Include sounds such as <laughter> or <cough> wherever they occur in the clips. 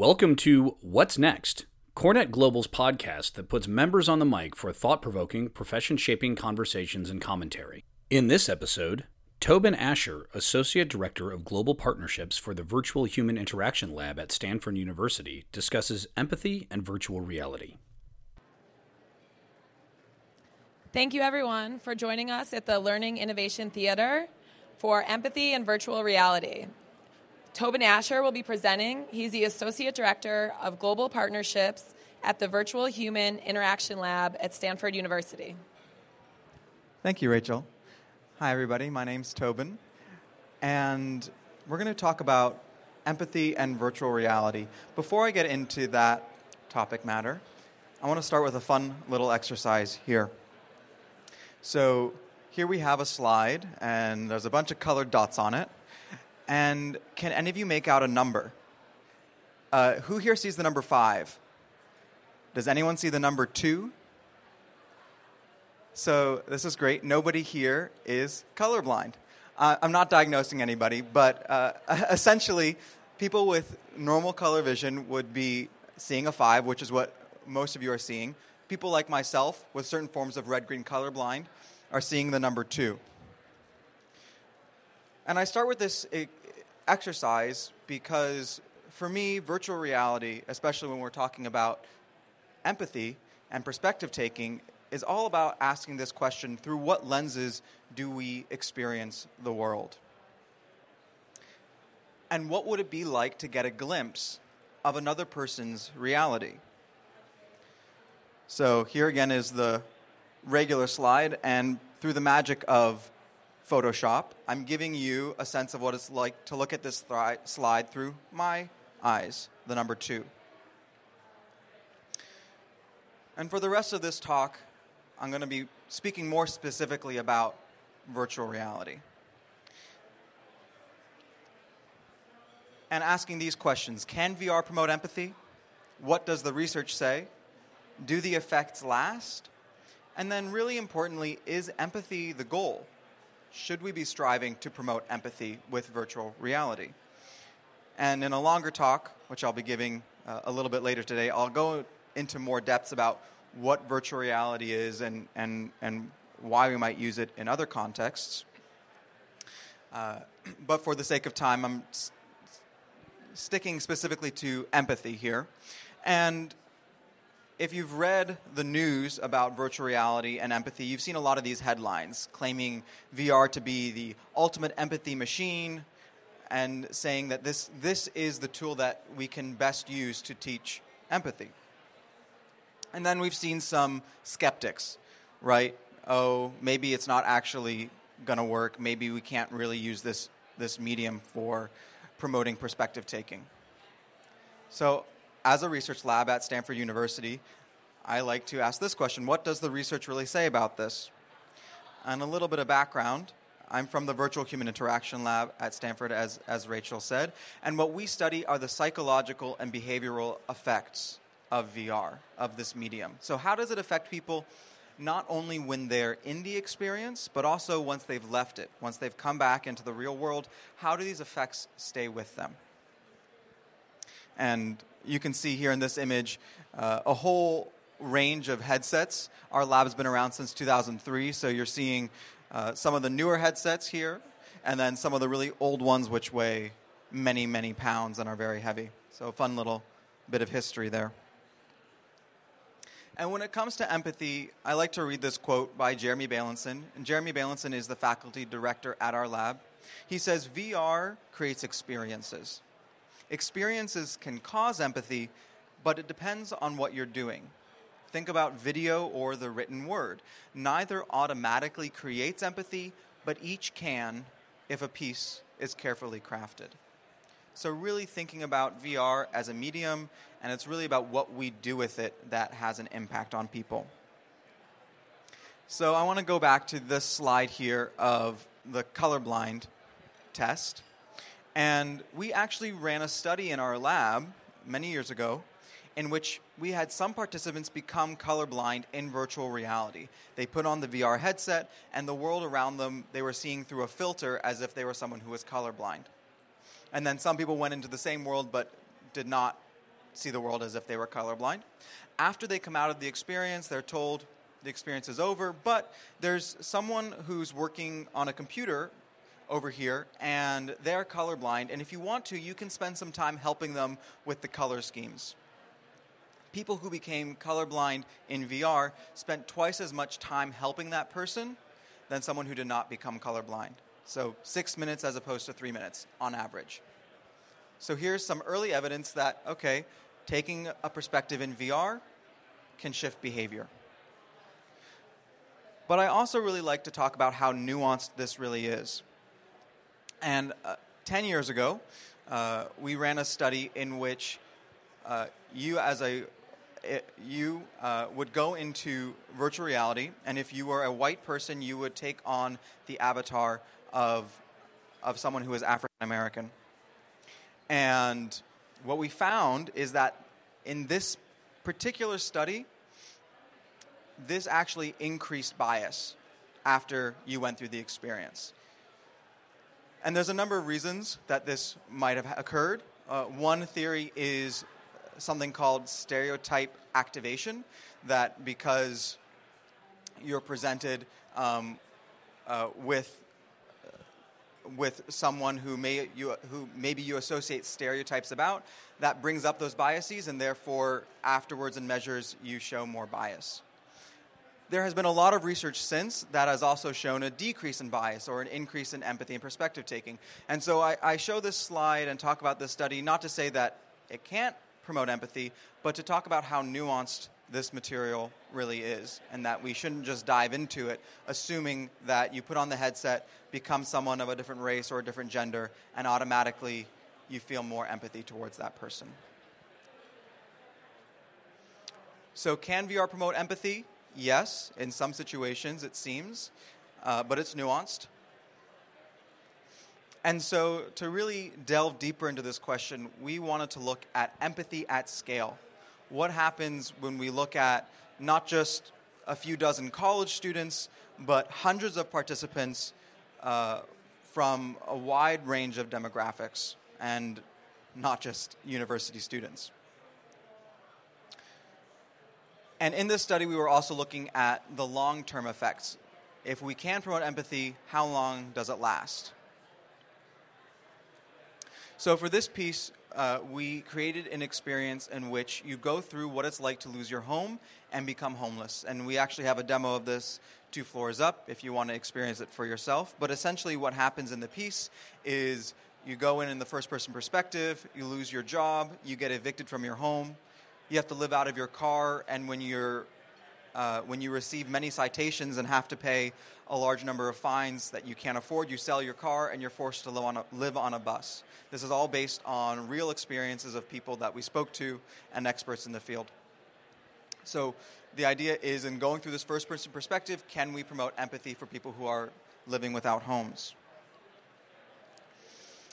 Welcome to What's Next, CoreNet Global's podcast that puts members on the mic for thought provoking, profession shaping conversations and commentary. In this episode, Tobin Asher, Associate Director of Global Partnerships for the Virtual Human Interaction Lab at Stanford University, discusses empathy and virtual reality. Thank you, everyone, for joining us at the Learning Innovation Theater for Empathy and Virtual Reality. Tobin Asher will be presenting. He's the Associate Director of Global Partnerships at the Virtual Human Interaction Lab at Stanford University. Thank you, Rachel. Hi, everybody. My name's Tobin, and we're going to talk about empathy and virtual reality. Before I get into that topic matter, I want to start with a fun little exercise here. So, here we have a slide, and there's a bunch of colored dots on it. And can any of you make out a number? Uh, who here sees the number five? Does anyone see the number two? So this is great. Nobody here is colorblind. Uh, I'm not diagnosing anybody, but uh, <laughs> essentially, people with normal color vision would be seeing a five, which is what most of you are seeing. People like myself with certain forms of red green colorblind are seeing the number two. And I start with this exercise because for me, virtual reality, especially when we're talking about empathy and perspective taking, is all about asking this question through what lenses do we experience the world? And what would it be like to get a glimpse of another person's reality? So, here again is the regular slide, and through the magic of Photoshop, I'm giving you a sense of what it's like to look at this thri- slide through my eyes, the number two. And for the rest of this talk, I'm going to be speaking more specifically about virtual reality. And asking these questions Can VR promote empathy? What does the research say? Do the effects last? And then, really importantly, is empathy the goal? Should we be striving to promote empathy with virtual reality? And in a longer talk, which I'll be giving uh, a little bit later today, I'll go into more depths about what virtual reality is and, and, and why we might use it in other contexts. Uh, <clears throat> but for the sake of time, I'm s- sticking specifically to empathy here. And if you've read the news about virtual reality and empathy, you've seen a lot of these headlines claiming VR to be the ultimate empathy machine and saying that this, this is the tool that we can best use to teach empathy. And then we've seen some skeptics, right? Oh, maybe it's not actually going to work. Maybe we can't really use this, this medium for promoting perspective taking. So as a research lab at Stanford University, I like to ask this question What does the research really say about this? And a little bit of background. I'm from the Virtual Human Interaction Lab at Stanford, as, as Rachel said. And what we study are the psychological and behavioral effects of VR, of this medium. So, how does it affect people not only when they're in the experience, but also once they've left it, once they've come back into the real world? How do these effects stay with them? And you can see here in this image uh, a whole range of headsets. Our lab's been around since 2003, so you're seeing uh, some of the newer headsets here, and then some of the really old ones which weigh many, many pounds and are very heavy. So, a fun little bit of history there. And when it comes to empathy, I like to read this quote by Jeremy Bailenson. And Jeremy Bailenson is the faculty director at our lab. He says, VR creates experiences. Experiences can cause empathy, but it depends on what you're doing. Think about video or the written word. Neither automatically creates empathy, but each can if a piece is carefully crafted. So, really thinking about VR as a medium, and it's really about what we do with it that has an impact on people. So, I want to go back to this slide here of the colorblind test. And we actually ran a study in our lab many years ago in which we had some participants become colorblind in virtual reality. They put on the VR headset, and the world around them they were seeing through a filter as if they were someone who was colorblind. And then some people went into the same world but did not see the world as if they were colorblind. After they come out of the experience, they're told the experience is over, but there's someone who's working on a computer over here and they're colorblind, and if you want to, you can spend some time helping them with the color schemes. People who became colorblind in VR spent twice as much time helping that person than someone who did not become colorblind. So, six minutes as opposed to three minutes on average. So, here's some early evidence that, okay, taking a perspective in VR can shift behavior. But I also really like to talk about how nuanced this really is. And uh, 10 years ago, uh, we ran a study in which uh, you, as a it, you uh, would go into virtual reality, and if you were a white person, you would take on the avatar of, of someone who is African American. And what we found is that in this particular study, this actually increased bias after you went through the experience. And there's a number of reasons that this might have occurred. Uh, one theory is something called stereotype activation, that because you're presented um, uh, with with someone who may you who maybe you associate stereotypes about, that brings up those biases, and therefore afterwards in measures you show more bias. There has been a lot of research since that has also shown a decrease in bias or an increase in empathy and perspective taking. And so I, I show this slide and talk about this study not to say that it can't promote empathy, but to talk about how nuanced this material really is, and that we shouldn't just dive into it assuming that you put on the headset, become someone of a different race or a different gender, and automatically you feel more empathy towards that person. So, can VR promote empathy? Yes, in some situations it seems, uh, but it's nuanced. And so, to really delve deeper into this question, we wanted to look at empathy at scale. What happens when we look at not just a few dozen college students, but hundreds of participants uh, from a wide range of demographics and not just university students. And in this study, we were also looking at the long term effects. If we can promote empathy, how long does it last? So, for this piece, uh, we created an experience in which you go through what it's like to lose your home and become homeless. And we actually have a demo of this two floors up if you want to experience it for yourself. But essentially, what happens in the piece is you go in in the first person perspective, you lose your job, you get evicted from your home, you have to live out of your car, and when you're uh, when you receive many citations and have to pay a large number of fines that you can't afford, you sell your car and you're forced to live on a, live on a bus. This is all based on real experiences of people that we spoke to and experts in the field. So the idea is in going through this first person perspective, can we promote empathy for people who are living without homes?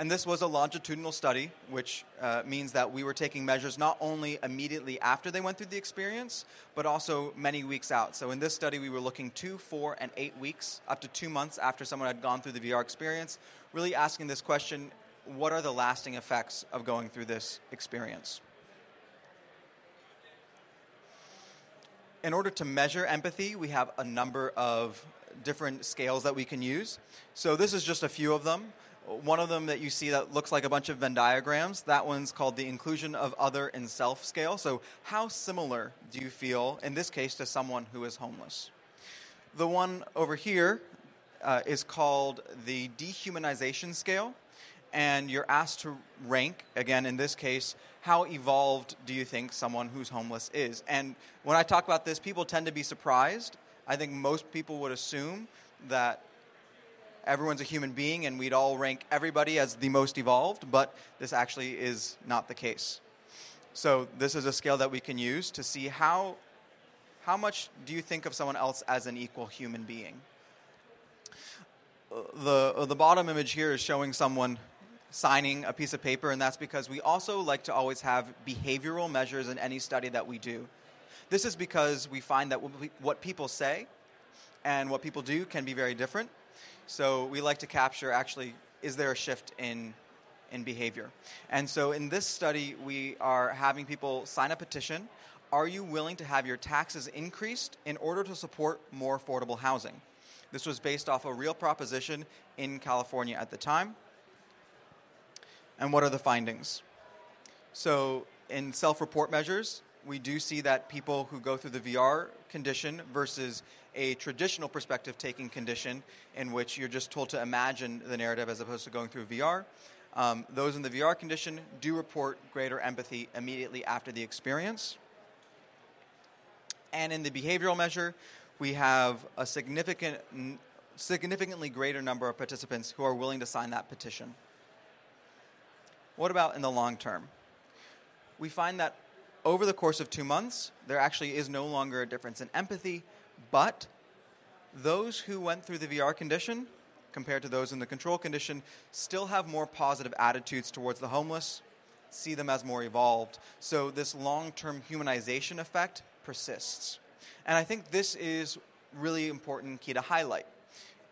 And this was a longitudinal study, which uh, means that we were taking measures not only immediately after they went through the experience, but also many weeks out. So in this study, we were looking two, four, and eight weeks, up to two months after someone had gone through the VR experience, really asking this question what are the lasting effects of going through this experience? In order to measure empathy, we have a number of different scales that we can use. So, this is just a few of them. One of them that you see that looks like a bunch of Venn diagrams, that one's called the inclusion of other and self scale. So, how similar do you feel, in this case, to someone who is homeless? The one over here uh, is called the dehumanization scale, and you're asked to rank, again, in this case, how evolved do you think someone who's homeless is? And when I talk about this, people tend to be surprised. I think most people would assume that everyone's a human being and we'd all rank everybody as the most evolved, but this actually is not the case. So this is a scale that we can use to see how how much do you think of someone else as an equal human being? Uh, the uh, the bottom image here is showing someone signing a piece of paper and that's because we also like to always have behavioral measures in any study that we do. This is because we find that what people say and what people do can be very different. So we like to capture actually, is there a shift in, in behavior. And so in this study, we are having people sign a petition. Are you willing to have your taxes increased in order to support more affordable housing? This was based off a real proposition in California at the time. And what are the findings? So, in self report measures, we do see that people who go through the VR condition versus a traditional perspective taking condition in which you're just told to imagine the narrative as opposed to going through VR. Um, those in the VR condition do report greater empathy immediately after the experience. And in the behavioral measure, we have a significant, significantly greater number of participants who are willing to sign that petition. What about in the long term? We find that over the course of two months, there actually is no longer a difference in empathy, but those who went through the VR condition compared to those in the control condition still have more positive attitudes towards the homeless, see them as more evolved. So this long term humanization effect persists. And I think this is really important key to highlight.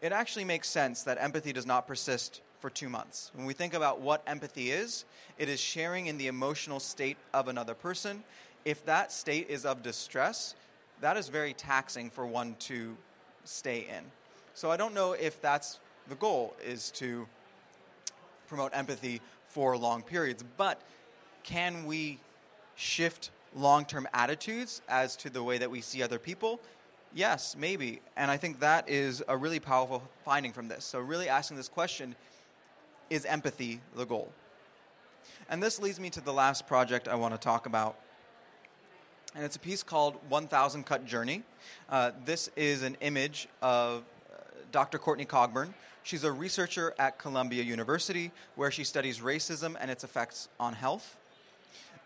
It actually makes sense that empathy does not persist for two months. When we think about what empathy is, it is sharing in the emotional state of another person. If that state is of distress, that is very taxing for one to stay in. So I don't know if that's the goal is to promote empathy for long periods, but can we shift long-term attitudes as to the way that we see other people? Yes, maybe. And I think that is a really powerful finding from this. So really asking this question, is empathy the goal? And this leads me to the last project I want to talk about. And it's a piece called 1000 Cut Journey. Uh, this is an image of uh, Dr. Courtney Cogburn. She's a researcher at Columbia University where she studies racism and its effects on health.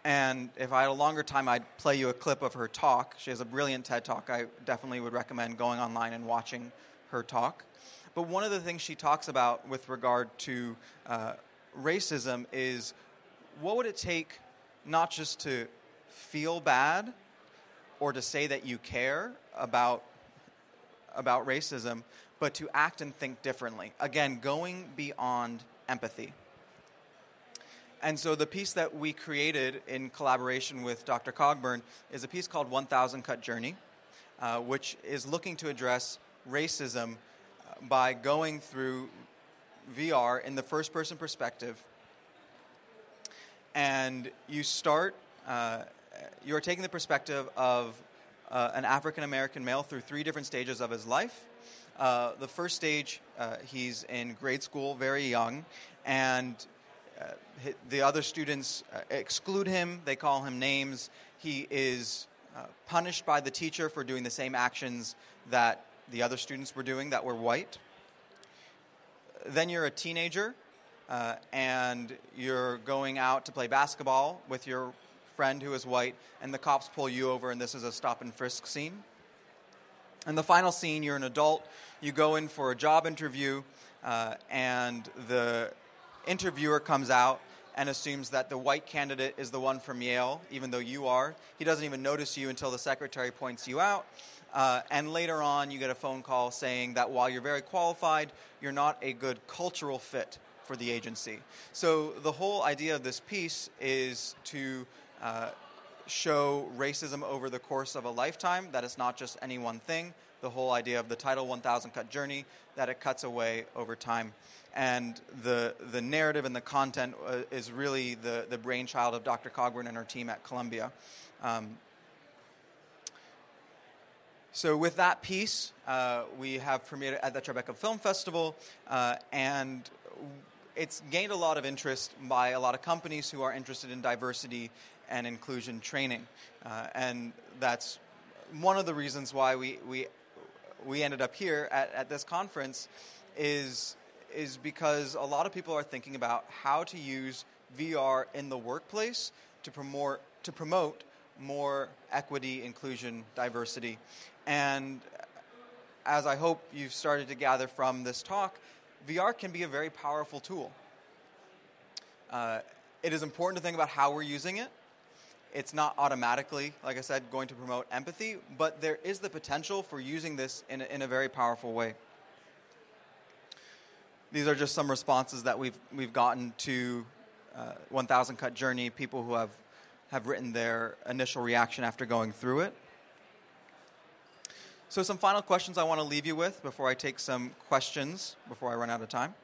And if I had a longer time, I'd play you a clip of her talk. She has a brilliant TED talk. I definitely would recommend going online and watching her talk. But one of the things she talks about with regard to uh, racism is what would it take not just to feel bad or to say that you care about, about racism, but to act and think differently. Again, going beyond empathy. And so the piece that we created in collaboration with Dr. Cogburn is a piece called 1000 Cut Journey, uh, which is looking to address racism uh, by going through VR in the first person perspective. And you start, uh, you're taking the perspective of uh, an African American male through three different stages of his life. Uh, the first stage, uh, he's in grade school, very young, and uh, the other students uh, exclude him, they call him names. He is uh, punished by the teacher for doing the same actions that the other students were doing that were white. Then you're a teenager and you're going out to play basketball with your friend who is white, and the cops pull you over, and this is a stop and frisk scene. And the final scene, you're an adult, you go in for a job interview, uh, and the interviewer comes out and assumes that the white candidate is the one from Yale, even though you are. He doesn't even notice you until the secretary points you out. Uh, and later on, you get a phone call saying that while you're very qualified, you're not a good cultural fit for the agency. So, the whole idea of this piece is to uh, show racism over the course of a lifetime, that it's not just any one thing. The whole idea of the Title 1000 cut journey, that it cuts away over time and the the narrative and the content uh, is really the the brainchild of Dr. Cogburn and her team at Columbia. Um, so with that piece, uh, we have premiered at the Tribeca Film Festival, uh, and it's gained a lot of interest by a lot of companies who are interested in diversity and inclusion training, uh, and that's one of the reasons why we we we ended up here at, at this conference is is because a lot of people are thinking about how to use VR in the workplace to promote to promote more equity, inclusion, diversity. And as I hope you've started to gather from this talk, VR can be a very powerful tool. Uh, it is important to think about how we're using it. It's not automatically, like I said, going to promote empathy, but there is the potential for using this in a, in a very powerful way these are just some responses that we've we've gotten to uh, 1000 Cut Journey, people who have, have written their initial reaction after going through it. So, some final questions I want to leave you with before I take some questions before I run out of time.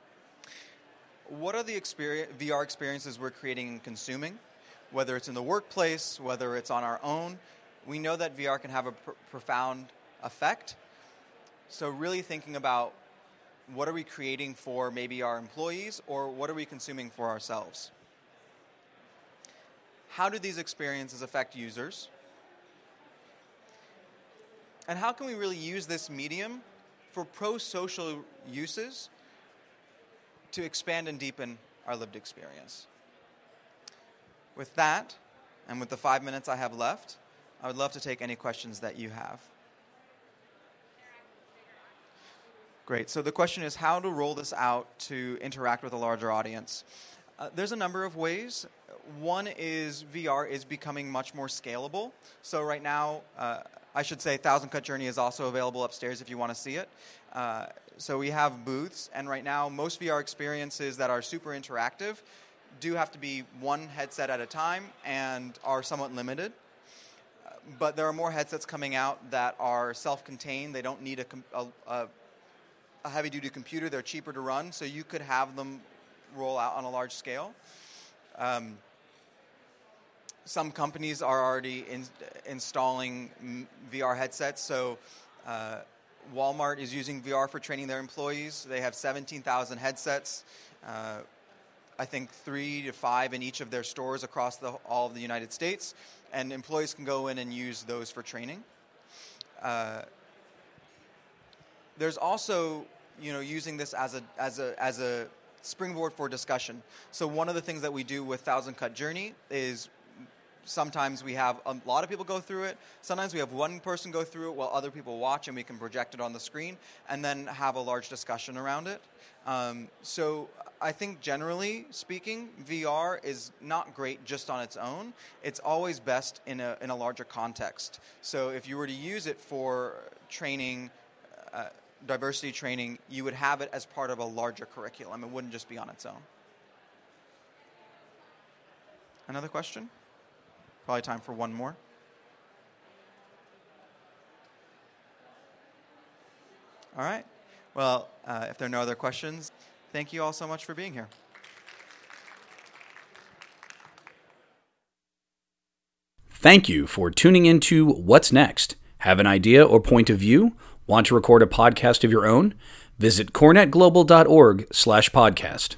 What are the experience, VR experiences we're creating and consuming? Whether it's in the workplace, whether it's on our own, we know that VR can have a pr- profound effect. So, really thinking about what are we creating for maybe our employees or what are we consuming for ourselves? How do these experiences affect users? And how can we really use this medium for pro social uses to expand and deepen our lived experience? With that, and with the five minutes I have left, I would love to take any questions that you have. Great. So the question is how to roll this out to interact with a larger audience. Uh, there's a number of ways. One is VR is becoming much more scalable. So right now, uh, I should say, Thousand Cut Journey is also available upstairs if you want to see it. Uh, so we have booths, and right now, most VR experiences that are super interactive do have to be one headset at a time and are somewhat limited but there are more headsets coming out that are self-contained. They don't need a, a, a heavy duty computer. They're cheaper to run, so you could have them roll out on a large scale. Um, some companies are already in, installing VR headsets. So, uh, Walmart is using VR for training their employees. They have 17,000 headsets. Uh, I think three to five in each of their stores across the, all of the United States, and employees can go in and use those for training. Uh, there's also you know using this as a as a as a springboard for discussion. So one of the things that we do with Thousand Cut Journey is sometimes we have a lot of people go through it. Sometimes we have one person go through it while other people watch, and we can project it on the screen, and then have a large discussion around it. Um, so I think generally speaking, VR is not great just on its own. It's always best in a in a larger context. So if you were to use it for training. Uh, diversity training, you would have it as part of a larger curriculum. It wouldn't just be on its own. Another question? Probably time for one more. All right. Well, uh, if there are no other questions, thank you all so much for being here. Thank you for tuning into What's Next. Have an idea or point of view? Want to record a podcast of your own? Visit corenetglobal.org slash podcast.